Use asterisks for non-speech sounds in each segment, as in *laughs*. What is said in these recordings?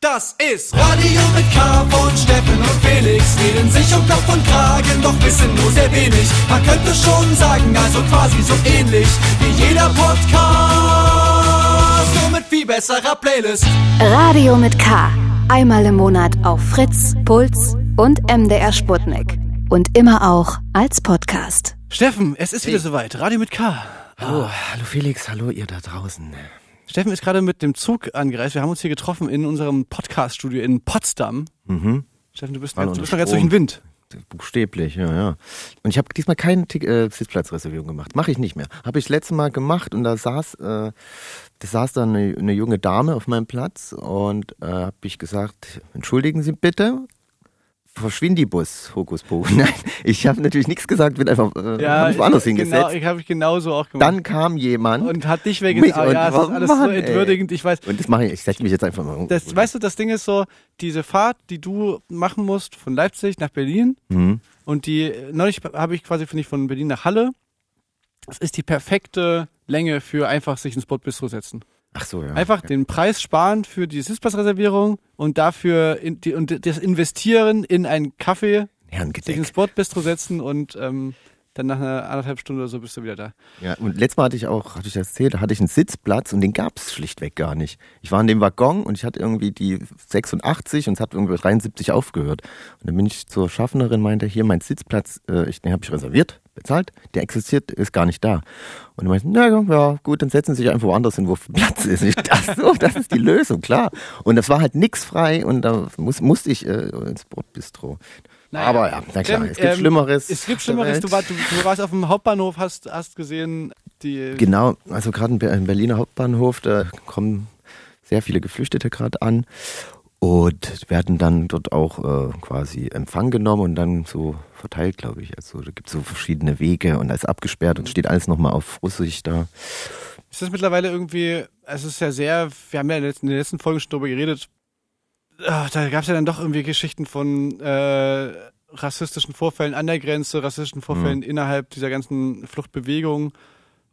Das ist Radio mit K von Steffen und Felix. Reden sich um Kopf und Kragen, doch wissen nur sehr wenig. Man könnte schon sagen, also quasi so ähnlich wie jeder Podcast. Nur mit viel besserer Playlist. Radio mit K. Einmal im Monat auf Fritz, Puls und MDR Sputnik. Und immer auch als Podcast. Steffen, es ist wieder soweit. Radio mit K. Hallo, hallo Felix, hallo ihr da draußen. Steffen ist gerade mit dem Zug angereist. Wir haben uns hier getroffen in unserem Podcast-Studio in Potsdam. Mhm. Steffen, du bist, Waren du bist noch ganz durch den. Wind. Buchstäblich, ja, ja. Und ich habe diesmal keine Tick- äh, Sitzplatzreservierung gemacht. Mache ich nicht mehr. Habe ich letztes Mal gemacht und da saß, äh, da saß da eine, eine junge Dame auf meinem Platz und äh, habe ich gesagt, entschuldigen Sie bitte. Verschwindibus, Hokuspokus. *laughs* Nein, ich habe natürlich nichts gesagt, bin einfach äh, hab mich woanders genau, hingesetzt. ich habe ich genauso auch gemacht. Dann kam jemand und hat dich wegen Mich ah, ja, das ist alles so Mann, ey. entwürdigend. Ich weiß. und das mache ich, ich setze mich jetzt einfach mal Das, weißt du, das Ding ist so, diese Fahrt, die du machen musst von Leipzig nach Berlin Mhm. und die, neulich habe ich quasi, finde ich, von Berlin nach Halle, das ist die perfekte Länge für einfach sich ins Bordbistro setzen. Ach so, ja. Einfach den Preis sparen für die Sitzplatzreservierung und dafür in die, und das Investieren in einen Kaffee, sich ins Bordbistro setzen und ähm, dann nach einer anderthalb Stunde oder so bist du wieder da. Ja, und letztes Mal hatte ich auch, hatte ich das erzählt, da hatte ich einen Sitzplatz und den gab es schlichtweg gar nicht. Ich war in dem Waggon und ich hatte irgendwie die 86 und es hat irgendwie bei 73 aufgehört. Und dann bin ich zur Schaffnerin, meinte, hier mein Sitzplatz, äh, ich, den habe ich reserviert, bezahlt, der existiert, ist gar nicht da. Und dann meinte, na ja, gut, dann setzen Sie sich einfach woanders hin, wo Platz ist. Ich dachte, ach so, *laughs* das ist die Lösung, klar. Und das war halt nix frei und da muss, musste ich äh, ins Bordbistro. Naja, Aber ja, na klar, ähm, es gibt ähm, Schlimmeres. Es gibt Schlimmeres. Du, war, du, du warst auf dem Hauptbahnhof, hast, hast gesehen, die. Genau, also gerade im Berliner Hauptbahnhof, da kommen sehr viele Geflüchtete gerade an und werden dann dort auch äh, quasi Empfang genommen und dann so verteilt, glaube ich. Also da gibt es so verschiedene Wege und da ist abgesperrt und steht alles nochmal auf Russisch da. Ist das mittlerweile irgendwie, es ist ja sehr, wir haben ja in den letzten, Folgen schon drüber geredet, da gab es ja dann doch irgendwie Geschichten von äh, rassistischen Vorfällen an der Grenze, rassistischen Vorfällen innerhalb dieser ganzen Fluchtbewegung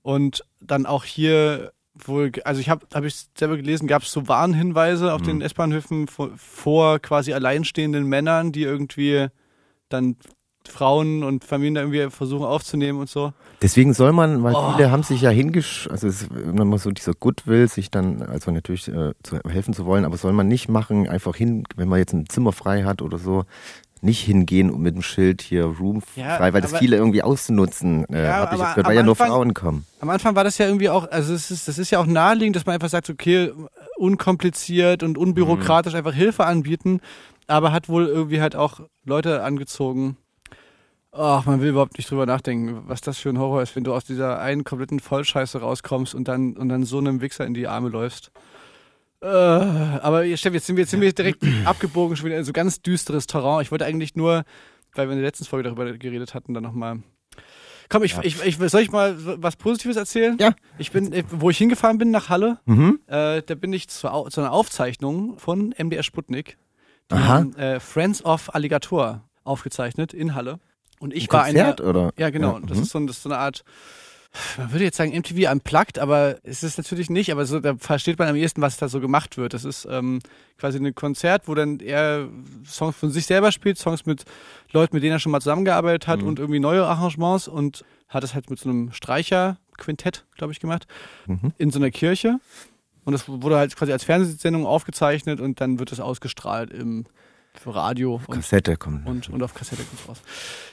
und dann auch hier wohl, also ich habe habe ich selber gelesen, gab es so Warnhinweise auf den S-Bahnhöfen vor, vor quasi alleinstehenden Männern, die irgendwie dann Frauen und Familien da irgendwie versuchen aufzunehmen und so. Deswegen soll man, weil Oh. viele haben sich ja hingesch... Also es ist immer mal so dieser Goodwill, sich dann, also natürlich äh, zu helfen zu wollen, aber soll man nicht machen, einfach hin, wenn man jetzt ein Zimmer frei hat oder so, nicht hingehen und mit dem Schild hier Room Ja, frei, weil das aber- viele irgendwie auszunutzen, äh, Ja, habe ich gehört, weil ja nur Anfang- Frauen kommen. Am Anfang war das ja irgendwie auch, also es ist, das ist ja auch naheliegend, dass man einfach sagt, okay, unkompliziert und unbürokratisch einfach Hilfe anbieten, aber hat wohl irgendwie halt auch Leute angezogen. Ach, man will überhaupt nicht drüber nachdenken, was das für ein Horror ist, wenn du aus dieser einen kompletten Vollscheiße rauskommst und dann, und dann so einem Wichser in die Arme läufst. Äh, aber Steff, jetzt sind wir, jetzt sind wir direkt *clears throat* abgebogen, schon wieder in so ganz düsteres Terrain. Ich wollte eigentlich nur, weil wir in der letzten Folge darüber geredet hatten, dann nochmal. Komm, ich, ich, ich, soll ich mal was Positives erzählen? Ja. Ich bin, äh, wo ich hingefahren bin nach Halle, Mhm. äh, da bin ich Au- zu einer Aufzeichnung von MDR Sputnik. Die Aha. haben äh, Friends of Alligator aufgezeichnet in Halle. Und ich Ein war Konzert, der, oder? Ja, genau. Ja, Das, mhm. ist so, das ist so eine Art, man würde jetzt sagen MTV unplugged, aber es ist natürlich nicht, aber so, da versteht man am ehesten, was da so gemacht wird. Das ist ähm, quasi ein Konzert, wo dann er Songs von sich selber spielt, Songs mit Leuten, mit denen er schon mal zusammengearbeitet Mhm. hat und irgendwie neue Arrangements und hat das halt mit so einem Streicherquintett, glaube ich, gemacht, Mhm. in so einer Kirche. Und das wurde halt quasi als Fernsehsendung aufgezeichnet und dann wird es ausgestrahlt im für Radio und Kassette kommt. und, und auf Kassette kommt's raus.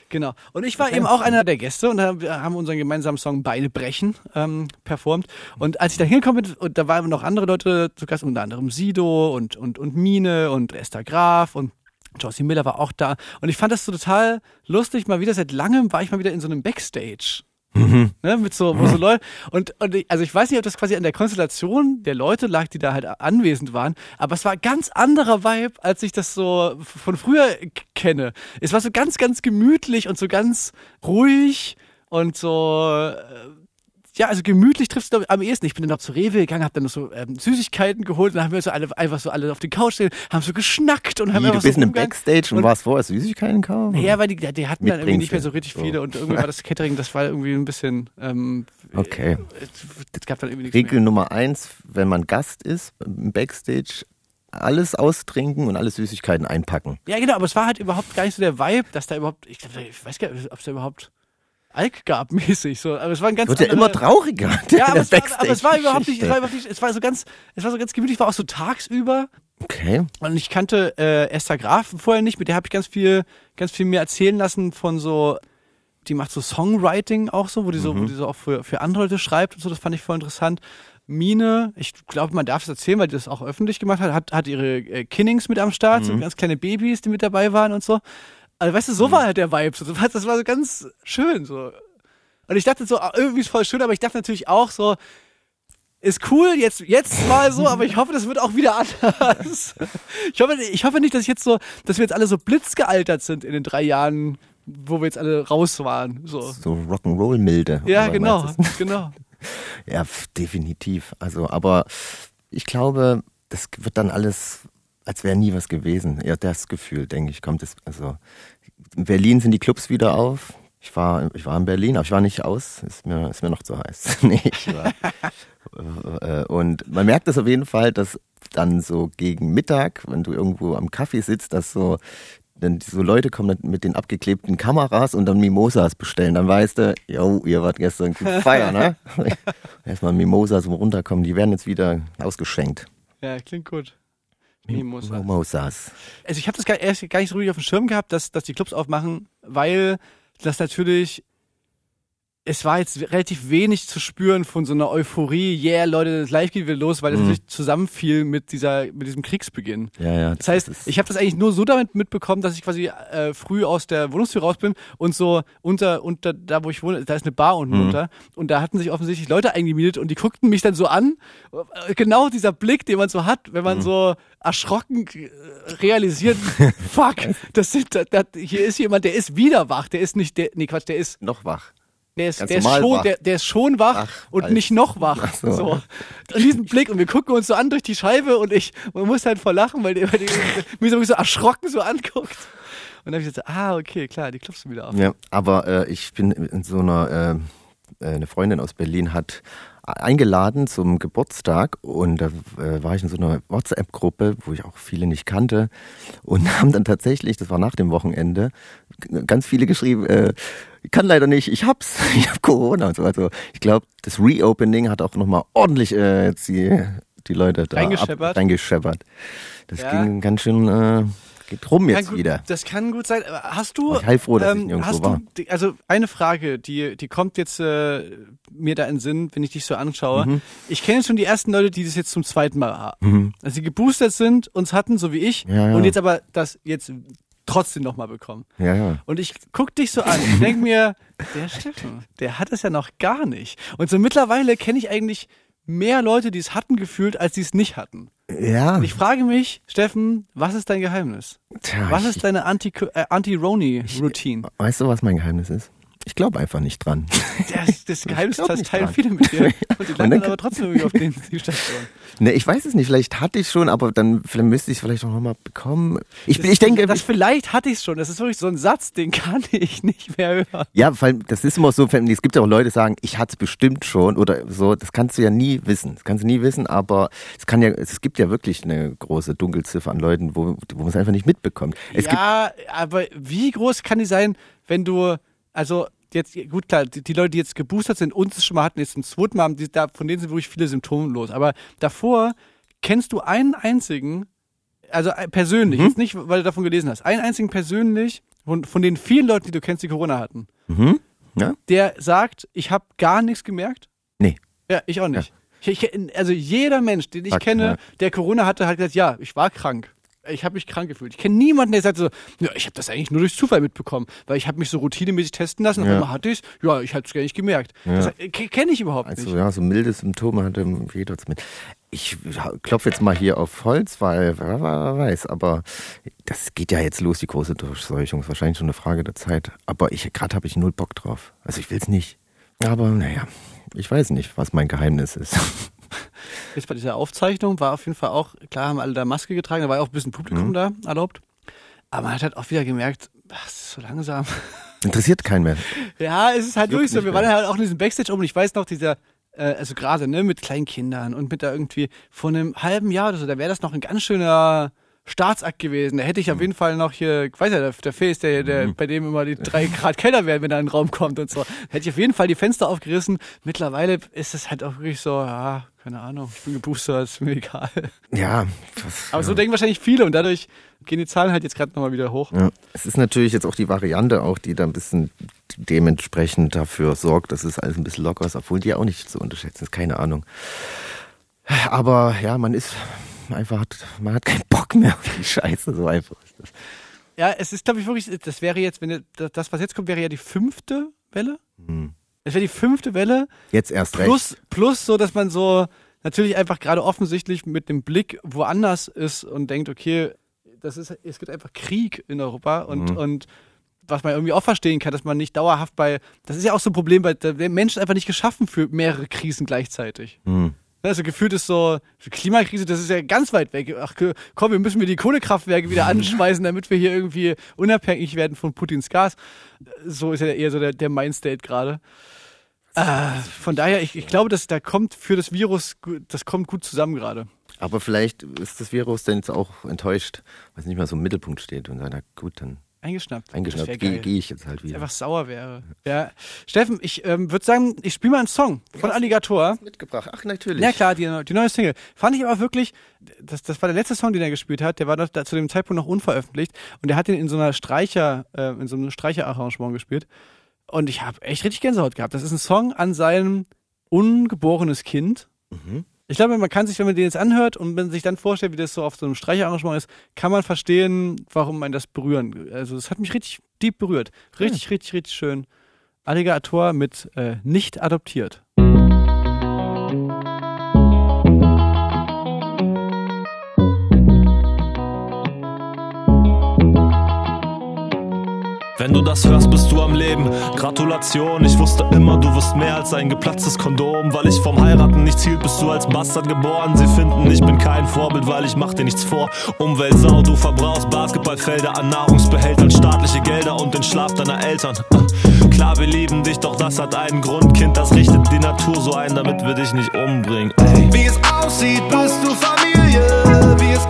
Genau. Und ich war eben auch einer der Gäste und wir haben unseren gemeinsamen Song Beine brechen ähm, performt. Und als ich da hingekommen bin, und da waren noch andere Leute zu Gast, unter anderem Sido und, und, und Mine und Esther Graf und Josie Miller war auch da. Und ich fand das so total lustig, mal wieder seit langem war ich mal wieder in so einem Backstage. Mhm. Ne, mit so, wo so Leute, und, und ich, also ich weiß nicht, ob das quasi an der Konstellation der Leute lag, die da halt anwesend waren, aber es war ein ganz anderer Vibe, als ich das so von früher kenne. Es war so ganz, ganz gemütlich und so ganz ruhig und so, äh, ja, also gemütlich triffst du am ehesten. Ich bin dann noch zu Rewe gegangen, hab dann noch so ähm, Süßigkeiten geholt und dann haben wir so alle, einfach so alle auf die Couch stehen, haben so geschnackt und haben Wie, du einfach bist so in einem rumgehangen. Backstage und, und- warst vorher Süßigkeiten kaufen? Ja, weil die, die hatten dann irgendwie nicht mehr so richtig So. viele und irgendwie war *laughs* das Catering, das war irgendwie ein bisschen, ähm, Okay. es gab dann irgendwie nichts Regel Nummer eins, wenn man Gast ist im Backstage, alles austrinken und alle Süßigkeiten einpacken. Ja, genau, aber es war halt überhaupt gar nicht so der Vibe, dass da überhaupt, ich, glaub, ich weiß gar nicht, ob es da überhaupt Alk gab mäßig. So. Aber es war ein ganz Wird ja anderer- immer trauriger. *laughs* Ja, aber es, war, aber es war überhaupt nicht, es war überhaupt nicht, es war so ganz, es war so ganz gemütlich, war auch so tagsüber. Okay. Und ich kannte äh, Esther Graf vorher nicht, mit der habe ich ganz viel, ganz viel mir erzählen lassen von so, die macht so Songwriting auch so, wo die so, wo die so auch für, für andere Leute schreibt und so, das fand ich voll interessant. Mine, ich glaube, man darf es erzählen, weil die das auch öffentlich gemacht hat, hat, hat ihre äh, Kinnings mit am Start, so ganz kleine Babys, die mit dabei waren und so. Also weißt du, so war halt der Vibe. So, das war- so ganz schön. So. Und ich dachte so, ah, irgendwie ist voll schön, aber ich dachte natürlich auch so, ist cool, jetzt, jetzt mal so, aber ich hoffe, das wird auch wieder anders. Ich hoffe, ich hoffe nicht, dass ich jetzt so, dass wir jetzt alle so blitzgealtert sind in den drei Jahren, wo wir jetzt alle raus waren. So. So Rock'n'Roll-milde. Ja, genau, *laughs* genau. Ja, definitiv. Also, aber ich glaube, das wird dann alles, als wäre nie was gewesen. Ja, das Gefühl, denke ich, kommt es. Also, in Berlin sind die Clubs wieder auf. Ich war, ich war in Berlin, aber ich war nicht aus. Ist mir, ist mir noch zu heiß. *laughs* nee, ich war. äh, und man merkt das auf jeden Fall, dass dann so gegen Mittag, wenn du irgendwo am Kaffee sitzt, dass so dann so Leute kommen mit den abgeklebten Kameras und dann Mimosas bestellen. Dann weißt du, yo, ihr wart gestern gut *laughs* feiern, ne? Erstmal Mimosas zum Runterkommen, die werden jetzt wieder ausgeschenkt. Ja, klingt gut. Mimosa. Mimosas. Also ich habe das gar, erst gar nicht so richtig auf dem Schirm gehabt, dass, dass die Clubs aufmachen, weil das natürlich, es war jetzt relativ wenig zu spüren von so einer Euphorie, yeah, Leute, das Live geht wieder los, weil das Mhm. natürlich zusammenfiel mit dieser, mit diesem Kriegsbeginn. Ja, ja. Das heißt, ist- ich habe das eigentlich nur so damit mitbekommen, dass ich quasi äh, früh aus der Wohnungstür raus bin und so unter, unter da, wo ich wohne, da ist eine Bar unten Mhm. unter und da hatten sich offensichtlich Leute eingemietet und die guckten mich dann so an. Äh, Genau dieser Blick, den man so hat, wenn man Mhm. so erschrocken äh, realisiert, *laughs* fuck, das sind, da, da, hier ist jemand, der ist wieder wach, der ist nicht, der, nee Quatsch, der ist noch wach. Der ist, der ist, schon, wach. der, der ist schon wach Ach, und alt. nicht noch wach. Ach so. so. Und diesen Blick und wir gucken uns so an durch die Scheibe und ich, man muss halt voll lachen, weil der, weil der *laughs* mich so, so erschrocken so anguckt. Und dann habe ich gesagt, ah, okay, klar, die Clubs sind wieder auf. Ja, aber äh, ich bin in so einer, äh, äh, eine Freundin aus Berlin hat eingeladen zum Geburtstag und da äh, war ich in so einer WhatsApp-Gruppe, wo ich auch viele nicht kannte und *laughs* haben dann tatsächlich, das war nach dem Wochenende, ganz viele geschrieben, äh, ich kann leider nicht, ich hab's, *laughs* ich hab Corona und so. Also ich glaube, das Reopening hat auch nochmal ordentlich äh, die, die Leute da Reingescheppert? Ab, reingescheppert. Das Ja. ging ganz schön, äh, geht rum jetzt gut, wieder. Das kann gut sein. Hast du. Ich heilfroh, dass ich nirgendwo hast war. Du, also eine Frage, die, die kommt jetzt äh, mir da in den Sinn, wenn ich dich so anschaue. Mhm. Ich kenne schon die ersten Leute, die das jetzt zum zweiten Mal haben. Also die geboostert sind, uns hatten, so wie ich, Ja, ja. und jetzt aber das jetzt trotzdem nochmal bekommen. Ja, ja. Und ich guck dich so an und denk mir, der Steffen, der hat es ja noch gar nicht. Und so mittlerweile kenne ich eigentlich mehr Leute, die es hatten gefühlt, als die es nicht hatten. Ja. Und ich frage mich, Steffen, was ist dein Geheimnis? Tja, Was ist deine Anti- äh, Anti-Roni-Routine? Weißt du, was mein Geheimnis ist? Ich glaube einfach nicht dran. *laughs* Das, das Geheimnis, das teilen dran. viele mit dir. *laughs* Und die landen aber trotzdem irgendwie auf den die Station. ne, ich weiß es nicht. Vielleicht hatte ich schon, aber dann müsste ich es vielleicht auch nochmal bekommen. Ich, Das, ich denke, das vielleicht hatte ich es schon. Das ist wirklich so ein Satz, den kann *laughs* ich nicht mehr hören. ja, weil das ist immer so, es gibt ja auch Leute, die sagen, ich hatte es bestimmt schon oder so. Das kannst du ja nie wissen. Das kannst du nie wissen, aber es kann ja, es gibt ja wirklich eine große Dunkelziffer an Leuten, wo, wo man es einfach nicht mitbekommt. Es ja, aber wie groß kann die sein, wenn du, also jetzt, gut klar, die, die Leute, die jetzt geboostert sind, uns es schon mal hatten, jetzt zum zweiten Mal haben, die, da, von denen sind wirklich viele symptomlos. Aber davor kennst du einen einzigen, also äh, persönlich, Mhm. jetzt nicht, weil du davon gelesen hast, einen einzigen persönlich, von, von den vielen Leuten, die du kennst, die Corona hatten, mhm, ja? der sagt, ich habe gar nichts gemerkt? Nee. Ja, ich auch nicht. Ich, ich, also jeder Mensch, den ich Sagt, kenne, ja. der Corona hatte, hat gesagt, ja, ich war krank. Ich habe mich krank gefühlt. Ich kenne niemanden, der sagt so, ja, ich habe das eigentlich nur durch Zufall mitbekommen, weil ich habe mich so routinemäßig testen lassen, Ja. einmal hatte ich ja, ich hatte es gar nicht gemerkt. Ja. Das kenne ich überhaupt Also nicht. ja, so milde Symptome hatte jeder mit. Ich klopfe jetzt mal hier auf Holz, weil wer wer weiß, aber das geht ja jetzt los, die große Durchseuchung. Ist wahrscheinlich schon eine Frage der Zeit. Aber ich gerade habe ich null Bock drauf. Also ich will es nicht. Aber naja, ich weiß nicht, was mein Geheimnis ist. *laughs* *laughs* Jetzt bei dieser Aufzeichnung war auf jeden Fall auch, klar haben alle da Maske getragen, da war ja auch ein bisschen Publikum Mhm. da erlaubt. Aber man hat halt auch wieder gemerkt, ach, das ist so langsam. *laughs* Interessiert keinen mehr. Ja, es ist halt wirklich so. Wir waren mehr. halt auch in diesem Backstage oben. Ich weiß noch, dieser äh, also gerade, ne, mit kleinen Kindern und mit da irgendwie vor einem halben Jahr oder so, da wäre das noch ein ganz schöner Staatsakt gewesen. Da hätte ich auf Mhm. jeden Fall noch hier, ich weiß ja, der, der Phil ist der, der bei dem immer die drei Grad kälter werden, wenn er in den Raum kommt und so. Da hätte ich auf jeden Fall die Fenster aufgerissen. Mittlerweile ist es halt auch wirklich so, ja, keine Ahnung, ich bin geboostert, ist mir egal. Ja, was, Aber so denken wahrscheinlich viele und dadurch gehen die Zahlen halt jetzt gerade nochmal wieder hoch. ja. Es ist natürlich jetzt auch die Variante auch, die da ein bisschen dementsprechend dafür sorgt, dass es alles ein bisschen locker ist, obwohl die auch nicht zu unterschätzen ist, keine Ahnung. Aber ja, man ist einfach, man hat keinen Bock mehr auf die Scheiße, so einfach ist das. Ja, es ist, glaube ich, wirklich, das wäre jetzt, wenn das, was jetzt kommt, wäre ja die fünfte Welle. Hm. Es wäre die fünfte Welle. Jetzt erst recht. Plus, plus so, dass man so natürlich einfach gerade offensichtlich mit dem Blick woanders ist und denkt, okay, das ist, es gibt einfach Krieg in Europa und, Mhm. und was man irgendwie auch verstehen kann, dass man nicht dauerhaft bei, das ist ja auch so ein Problem, weil der Mensch ist einfach nicht geschaffen für mehrere Krisen gleichzeitig. Hm. Also gefühlt ist so, Klimakrise, das ist ja ganz weit weg. Ach komm, wir müssen wir die Kohlekraftwerke wieder anschmeißen, damit wir hier irgendwie unabhängig werden von Putins Gas. So ist ja eher so der, der Mindstate gerade. Äh, von daher, ich, ich glaube, dass da kommt für das Virus, das kommt gut zusammen gerade. Aber vielleicht ist das Virus dann jetzt auch enttäuscht, weil es nicht mehr so im Mittelpunkt steht und sagt, na gut, dann Eingeschnappt. eingeschnappt, gehe geh ich jetzt halt wieder. einfach sauer wäre. Ja. Steffen, ich ähm, würde sagen, ich spiele mal einen Song von Alligator. Mitgebracht, ach natürlich. Ja klar, die, die neue Single. Fand ich aber wirklich, das, das war der letzte Song, den er gespielt hat, der war noch, da, zu dem Zeitpunkt noch unveröffentlicht und er hat den in so einer Streicher, äh, in so einem Streicherarrangement gespielt. Und ich habe echt richtig Gänsehaut gehabt. Das ist ein Song an sein ungeborenes Kind. Mhm. Ich glaube, man kann sich, wenn man den jetzt anhört und man sich dann vorstellt, wie das so auf so einem Streicherarrangement ist, kann man verstehen, warum man das berühren. Also es hat mich richtig deep berührt. Richtig, richtig, richtig schön. Alligator mit äh, nicht adoptiert. Wenn du das hörst, bist du am Leben. Gratulation, ich wusste immer, du wirst mehr als ein geplatztes Kondom. Weil ich vom Heiraten nichts hielt, bist du als Bastard geboren. Sie finden, ich bin kein Vorbild, weil ich mach dir nichts vor. Umweltsau, du verbrauchst Basketballfelder an Nahrungsbehältern, staatliche Gelder und den Schlaf deiner Eltern. *laughs* Klar, wir lieben dich, doch das hat einen Grund, Kind. Das richtet die Natur so ein, damit wir dich nicht umbringen. Ey. Wie es aussieht, bist du Familie. Wie es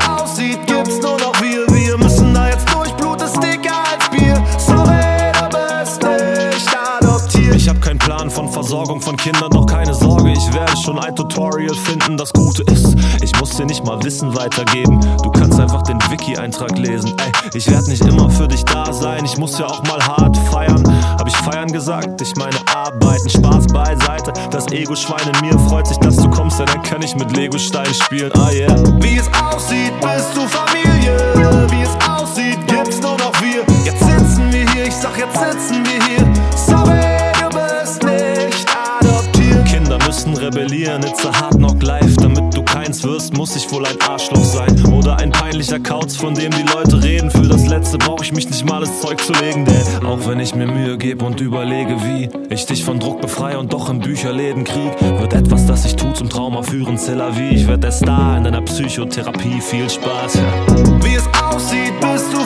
Versorgung von Kindern, doch keine Sorge, ich werde schon ein Tutorial finden. Das Gute ist, ich muss dir nicht mal Wissen weitergeben. Du kannst einfach den Wiki-Eintrag lesen. Ey, ich werde nicht immer für dich da sein, ich muss ja auch mal hart feiern. Hab ich feiern gesagt? Ich meine arbeiten, Spaß beiseite. Das Ego-Schwein in mir freut sich, dass du kommst, denn dann kann ich mit Lego-Steinen spielen. Ah yeah. Wie es aussieht, bist du Familie. Wie es aussieht, gibt's nur noch wir. Jetzt sitzen wir hier, ich sag, jetzt sitzen wir hier. Rebellieren, it's a hard knock life. Damit du keins wirst, muss ich wohl ein Arschloch sein. Oder ein peinlicher Kauz, von dem die Leute reden. Für das Letzte brauch ich mich nicht mal ins Zeug zu legen, denn auch wenn ich mir Mühe gebe und überlege, wie ich dich von Druck befreie und doch in Bücherläden krieg, wird etwas, das ich tu, zum Trauma führen. C'est la vie, ich werd der Star in deiner Psychotherapie. Viel Spaß, ja. Wie es aussieht, bist du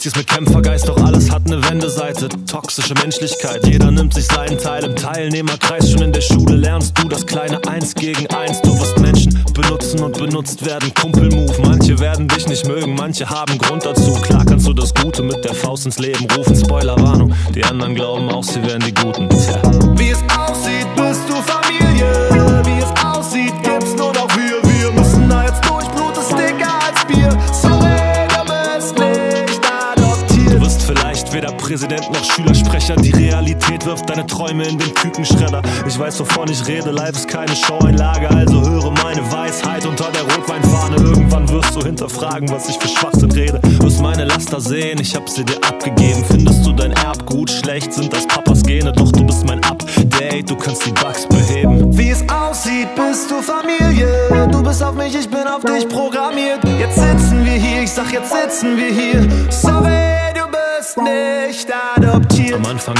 Spezies mit Kämpfergeist, doch alles hat eine Wendeseite. Toxische Menschlichkeit, jeder nimmt sich seinen Teil im Teilnehmerkreis. Schon in der Schule lernst du das kleine Eins gegen Eins. Du wirst Menschen benutzen und benutzt werden. Kumpelmove, manche werden dich nicht mögen, manche haben Grund dazu. Klar kannst du das Gute mit der Faust ins Leben rufen. Spoilerwarnung, die anderen glauben auch, sie wären die Guten. Tja. Wie es aussieht, bist du Präsident noch Schülersprecher. Die Realität wirft deine Träume in den Kükenschredder. Ich weiß, wovon ich rede. Live ist keine Showeinlage, also höre meine Weisheit unter der Rotweinfahne. Irgendwann wirst du hinterfragen, was ich für Schwachsinn rede. Wirst meine Laster sehen, ich hab sie dir abgegeben. Findest du dein Erbgut schlecht? Sind das Papas Gene? Doch du bist mein Update, du kannst die Bugs beheben. Wie es aussieht, bist du Familie. Du bist auf mich, ich bin auf dich programmiert. Jetzt sitzen wir hier, ich sag, jetzt sitzen wir hier. Sorry,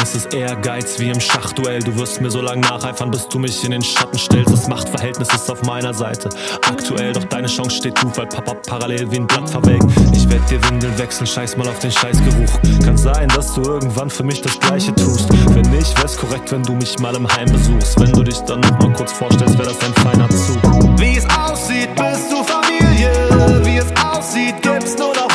Ist es Ehrgeiz wie im Schachduell. Du wirst mir so lange nacheifern, bis du mich in den Schatten stellst. Das Machtverhältnis ist auf meiner Seite. Aktuell, doch deine Chance steht gut, weil Papa parallel wie ein Blatt verwelkt. Ich werd dir Windeln wechseln, scheiß mal auf den Scheißgeruch. Kann sein, dass du irgendwann für mich das Gleiche tust. Wenn nicht, wär's korrekt, wenn du mich mal im Heim besuchst. Wenn du dich dann noch mal kurz vorstellst, wär das ein feiner Zug. Wie es aussieht, bist du Familie. Wie es aussieht, gibt's nur noch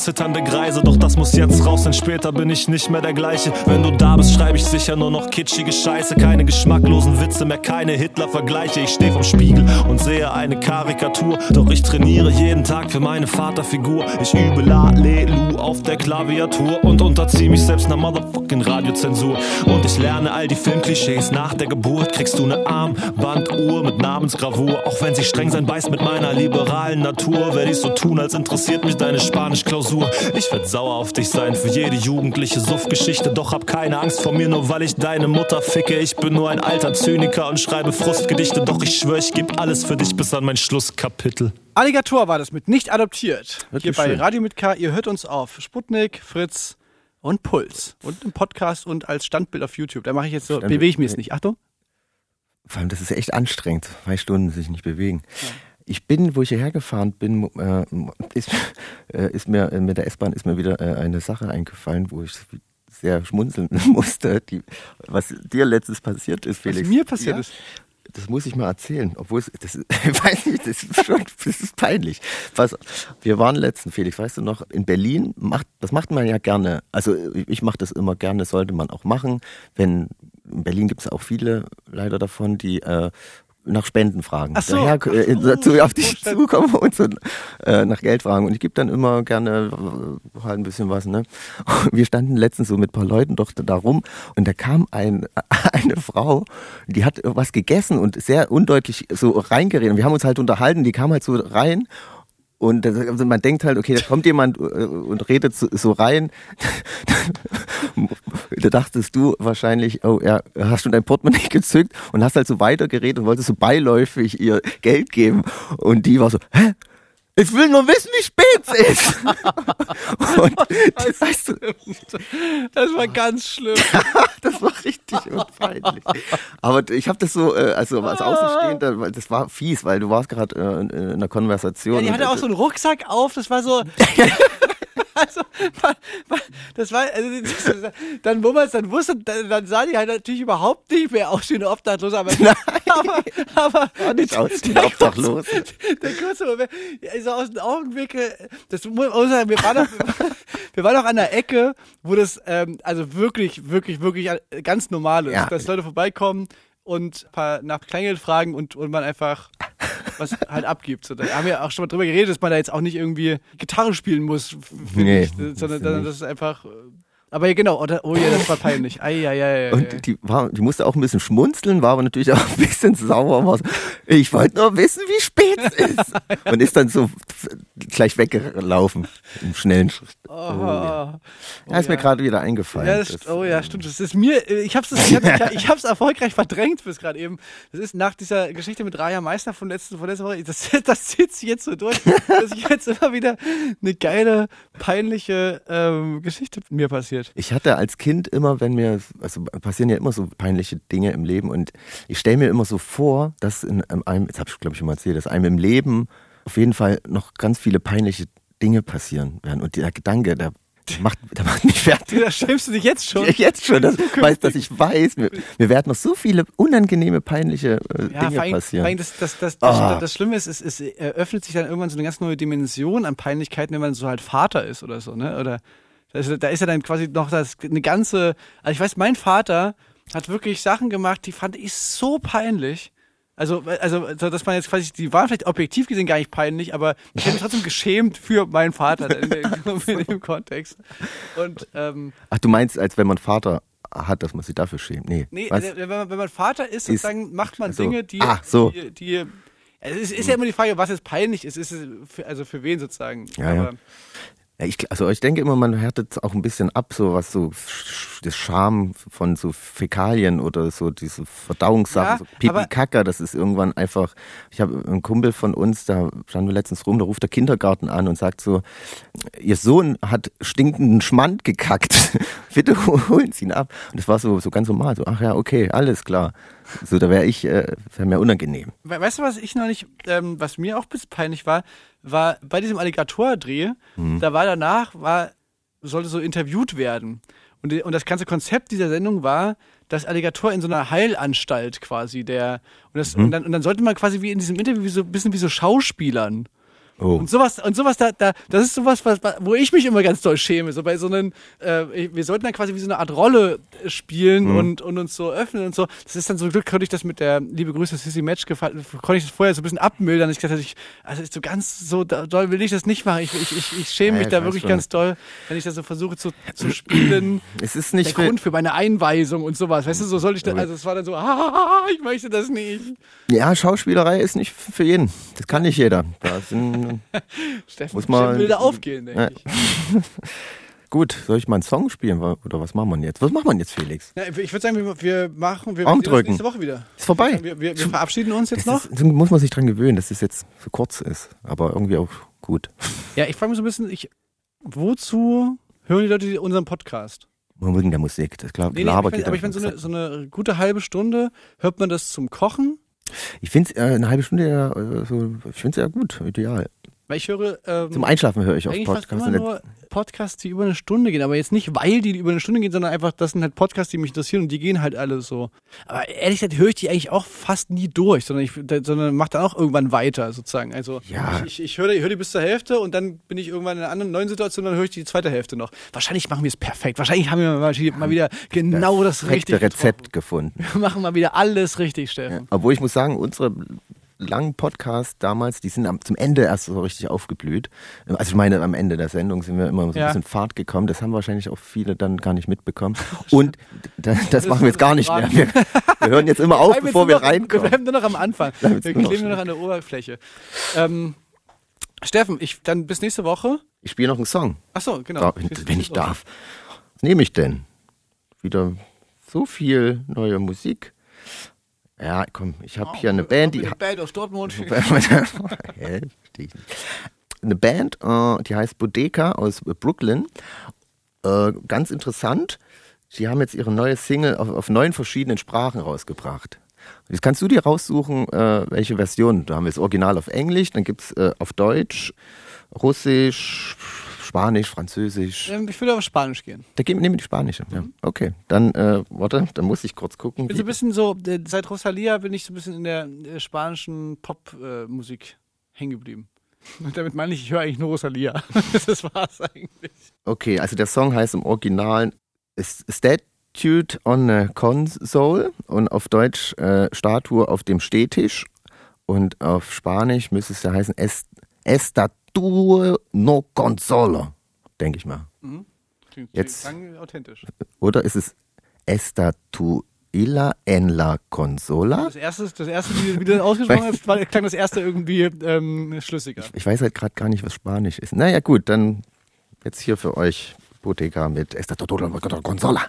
zitternde Greise, doch das muss jetzt raus, denn später bin ich nicht mehr der gleiche. Wenn du da bist, schreibe ich sicher nur noch kitschige Scheiße, keine geschmacklosen Witze mehr, keine Hitler-Vergleiche. Ich stehe vom Spiegel und sehe eine Karikatur, doch ich trainiere jeden Tag für meine Vaterfigur. Ich übe La, Le, Lu auf der Klaviatur und unterziehe mich selbst einer motherfucking Radiozensur. Und ich lerne all die Filmklischees nach der Geburt. Kriegst du eine Armbanduhr mit Namensgravur, auch wenn sie streng sein beißt mit meiner liberalen Natur, werde ich so tun, als interessiert mich deine Spanischklausur. Ich werd sauer auf dich sein für jede jugendliche Suffgeschichte, doch hab keine Angst vor mir, nur weil ich deine Mutter ficke. Ich bin nur ein alter Zyniker und schreibe Frustgedichte, doch ich schwör, ich geb alles für dich bis an mein Schlusskapitel. Alligator war das mit nicht adoptiert. Wirklich Hier bei schön. Radio mit K. Ihr hört uns auf Sputnik, Fritz und Puls. Und im Podcast und als Standbild auf YouTube. Da mache ich jetzt so, bewege ich mich jetzt nicht. Achtung. Vor allem, das ist echt anstrengend, zwei Stunden sich nicht bewegen. Ich bin, wo ich hierher gefahren bin, äh, ist, *laughs* äh, ist mir äh, mit der S-Bahn ist mir wieder äh, eine Sache eingefallen, wo ich sehr schmunzeln *laughs* musste, die, was dir letztens passiert ist, Felix. mir passiert ja? ist. Das muss ich mal erzählen, obwohl es, das, *laughs* ich weiß nicht, das ist schon, das ist peinlich. Pass, wir waren letzten, Felix, weißt du noch, in Berlin, macht, das macht man ja gerne. Also ich mache das immer gerne, sollte man auch machen. Wenn, in Berlin gibt es auch viele leider davon, die äh, nach Spenden fragen. Ach so. Daher, äh, dazu auf dich zukommen und so äh, nach Geld fragen. Und ich gebe dann immer gerne äh, halt ein bisschen was. Ne? Und wir standen letztens so mit ein paar Leuten doch da rum und da kam ein, *laughs* eine Frau, die hat was gegessen und sehr undeutlich so reingeredet. Wir haben uns halt unterhalten, die kam halt so rein und also man denkt halt, okay, da kommt jemand äh, und redet so, so rein. *laughs* da dachtest du wahrscheinlich, oh ja, hast du dein Portemonnaie gezückt und hast halt so weitergeredet und wolltest so beiläufig ihr Geld geben. Und die war so, hä? Ich will nur wissen, wie spät es ist. *laughs* und das, weißt du, Das war ganz schlimm. *laughs* das war richtig unfeindlich. Aber ich habe das so, äh, also als Außenstehender, weil das war fies, weil du warst gerade äh, in, in einer Konversation. Ja, die hatte auch äh, so einen Rucksack auf, das war so. *laughs* *laughs* also, das war, also, das- dann, wo man es dann wusste, dann, dann sah die halt natürlich überhaupt nicht mehr aus wie eine Obdachlose, aber, aber, aber Sah nicht aus wie eine Obdachlose. Der kurze Moment, ja, so aus dem Augenwinkel, das muss man sagen, wir waren doch, *laughs* wir waren doch an der Ecke, wo das, ähm, also wirklich, wirklich, wirklich ganz normal ist, Ja. dass Leute vorbeikommen und ein paar nach Kleingeld fragen und, und man einfach was halt abgibt. So, da haben wir auch schon mal drüber geredet, dass man da jetzt auch nicht irgendwie Gitarre spielen muss, Nee, ich, sondern das ist einfach. Aber ja, genau, oder, oh ja, das war peinlich. Ei, ei, ei. Und die, war, die musste auch ein bisschen schmunzeln, war aber natürlich auch ein bisschen sauer. Ich wollte nur wissen, wie spät es ist. *laughs* Und ist dann so gleich weggelaufen im schnellen Schritt. Oh, ja. oh Ja, ist mir gerade wieder eingefallen. Ja, das, oh ja, stimmt. Das ist mir, äh, ich hab's, ich, hab, ich hab's erfolgreich verdrängt bis gerade eben. Das ist nach dieser Geschichte mit Raja Meister von letzten, von letzter Woche, das, *laughs* das zieht sich jetzt so durch, *laughs* dass ich jetzt immer wieder eine geile, peinliche ähm, Geschichte mir passiert. Ich hatte als Kind immer, wenn mir, also passieren ja immer so peinliche Dinge im Leben und ich stelle mir immer so vor, dass in einem, jetzt habe ich glaube ich schon mal erzählt, dass einem im Leben auf jeden Fall noch ganz viele peinliche Dinge passieren werden. Und der Gedanke, der macht, der macht mich fertig. *laughs* Da schämst du dich jetzt schon. Jetzt schon, dass, *laughs* weiß, dass ich weiß, mir, mir werden noch so viele unangenehme, peinliche äh, Ja, Dinge vor allem, passieren. vor allem das, das, das, das, Ah. das Schlimme ist, es, es eröffnet sich dann irgendwann so eine ganz neue Dimension an Peinlichkeiten, wenn man so halt Vater ist oder so, ne? Oder also, da ist ja dann quasi noch das eine ganze. Also ich weiß, mein Vater hat wirklich Sachen gemacht, die fand ich so peinlich. Also, also, so, dass man jetzt quasi, die waren vielleicht objektiv gesehen gar nicht peinlich, aber ich mich trotzdem geschämt für meinen Vater in, dem- *laughs* in dem Kontext. Und ähm, Ach, du meinst, als wenn man Vater hat, dass man sich dafür schämt? Nee. Nee, wenn man, wenn man Vater ist, Ist- sozusagen macht man ach so. Dinge, die, Ah, so. die, die es ist, ist ja immer die Frage, was jetzt peinlich ist, ist es für, also für wen sozusagen. Ja, ja. Ja, ich, also ich denke immer, man härtet auch ein bisschen ab, so was so das Scham von so Fäkalien oder so diese Verdauungssachen, Ja, so Pipi Kacker, das ist irgendwann einfach. Ich habe einen Kumpel von uns, da standen wir letztens rum, da ruft der Kindergarten an und sagt so, ihr Sohn hat stinkenden Schmand gekackt. *laughs* Bitte holen Sie ihn ab. Und das war so so ganz normal, so ach ja, okay, alles klar. So da wäre ich äh, wäre mir unangenehm. We weißt du, was ich noch nicht, ähm, was mir auch ein bisschen peinlich war, war bei diesem Alligator-Dreh, Mhm. da war danach, war, sollte so interviewt werden. Und, und das ganze Konzept dieser Sendung war, dass Alligator in so einer Heilanstalt quasi, der, und, das, Mhm. und, dann, und dann sollte man quasi wie in diesem Interview wie so ein bisschen wie so Schauspielern. Oh. Und sowas, und sowas, da, da, das ist sowas, was, wo ich mich immer ganz doll schäme. So bei so einem, äh, wir sollten dann quasi wie so eine Art Rolle spielen Mhm. und, und uns so öffnen und so. Das ist dann so Glück, konnte ich das mit der liebe Grüße Sissy Match gefallen, konnte ich das vorher so ein bisschen abmildern. Ich gesagt, ich, also so ganz so da- doll will ich das nicht machen. Ich, ich, ich, ich schäme Ja, mich ich da wirklich schon. ganz doll, wenn ich das so versuche zu, zu spielen. *clears throat* Es ist Der nicht für, Grund für meine Einweisung und sowas. Weißt du, so soll ich da, also es war dann so, *laughs* ah, ich möchte das nicht. ja, Schauspielerei ist nicht für jeden. Das kann nicht jeder. Da sind *laughs* Steffen Muss man- will da aufgehen, denke Ja. ich. *laughs* Gut, soll ich mal einen Song spielen oder was machen wir jetzt? Was machen wir jetzt, Felix? Ja, ich würde sagen, wir, wir machen, wir Arm drücken. nächste Woche wieder. Ist vorbei. Wir, wir, wir verabschieden uns jetzt noch. Das ist, so muss man sich dran gewöhnen, dass es jetzt so kurz ist, aber irgendwie auch gut. Ja, ich frage mich so ein bisschen, ich, wozu hören die Leute unseren Podcast? Wegen der Musik, das klar, Nee, nee, Laber aber ich geht finde, dann- so, eine, so eine gute halbe Stunde hört man das zum Kochen, Ich finde äh, eine halbe Stunde ja, äh, so, ich finde es ja gut, ideal. Weil ich höre ähm, Zum Einschlafen höre ich auch Podcasts. immer nur Podcasts, die über eine Stunde gehen, aber jetzt nicht, weil die über eine Stunde gehen, sondern einfach, das sind halt Podcasts, die mich interessieren und die gehen halt alle so. Aber ehrlich gesagt höre ich die eigentlich auch fast nie durch, sondern ich sondern mache dann auch irgendwann weiter sozusagen. Also Ja. ich, ich, ich höre die, höre die bis zur Hälfte und dann bin ich irgendwann in einer anderen neuen Situation, dann höre ich die zweite Hälfte noch. Wahrscheinlich machen wir es perfekt. Wahrscheinlich haben wir mal, mal wieder genau das perfekte richtige Rezept gefunden. *laughs* Wir machen mal wieder alles richtig, Steffen. Obwohl ich muss sagen, unsere langen Podcasts damals, die sind am, zum Ende erst so richtig aufgeblüht. Also ich meine, am Ende der Sendung sind wir immer so ein Ja. bisschen Fahrt gekommen. Das haben wahrscheinlich auch viele dann gar nicht mitbekommen. *laughs* Und da, das, machen wir jetzt gar nicht mehr. Wir, wir hören jetzt immer *laughs* auf, bevor wir Wir reinkommen. bleiben nur noch am Anfang. Wir jetzt nur noch kleben nur noch an der Oberfläche. Ähm, Steffen, ich, dann bis nächste Woche. Ich spiele noch einen Song, Achso, genau. da, wenn ich darf. Was nehme ich denn? Wieder so viel neue Musik. Ja, komm, ich habe hier eine Band, die Eine Band aus Dortmund. *laughs* Eine Band, äh, die heißt Bodeka aus Brooklyn. Äh, ganz interessant. Sie haben jetzt ihre neue Single auf, auf neun verschiedenen Sprachen rausgebracht. Jetzt kannst du dir raussuchen, äh, welche Version. Da haben wir das Original auf Englisch, dann gibt es auf Deutsch, Russisch, Spanisch, Französisch. Ähm, Ich würde auf Spanisch gehen. Da gehen nehmen wir die spanische. Ja. Okay, dann, äh, warte, dann muss ich kurz gucken. Bin so ein bisschen so, äh, seit Rosalia bin ich so ein bisschen in der äh, spanischen Popmusik hängen geblieben. Und damit meine ich, ich höre eigentlich nur Rosalia. *laughs* das war's eigentlich. Okay, also der Song heißt im Original Statute on a Console und auf Deutsch äh, Statue auf dem Stehtisch und auf Spanisch müsste es ja heißen es, Estatue no Consola, denke ich mal. Klingt, Jetzt- klang authentisch. Oder ist es Estatuilla en la Consola? Das erste, das erste wie, wie du das ausgesprochen *laughs* hast, war, klang das erste irgendwie ähm, schlüssiger. Ich weiß halt gerade gar nicht, was Spanisch ist. Naja gut, dann jetzt hier für euch Boteca mit Estatuto Consola.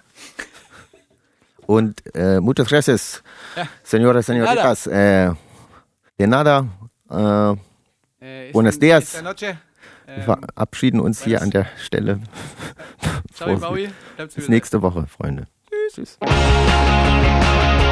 Und äh, muchas gracias, Ja. señores, señoritas. Äh, de nada. Äh, Buenos in- dias. wir ähm, verabschieden uns hier an der Stelle. Sorry, *laughs* Bis nächste Woche, Freunde. Tschüss. Tschüss.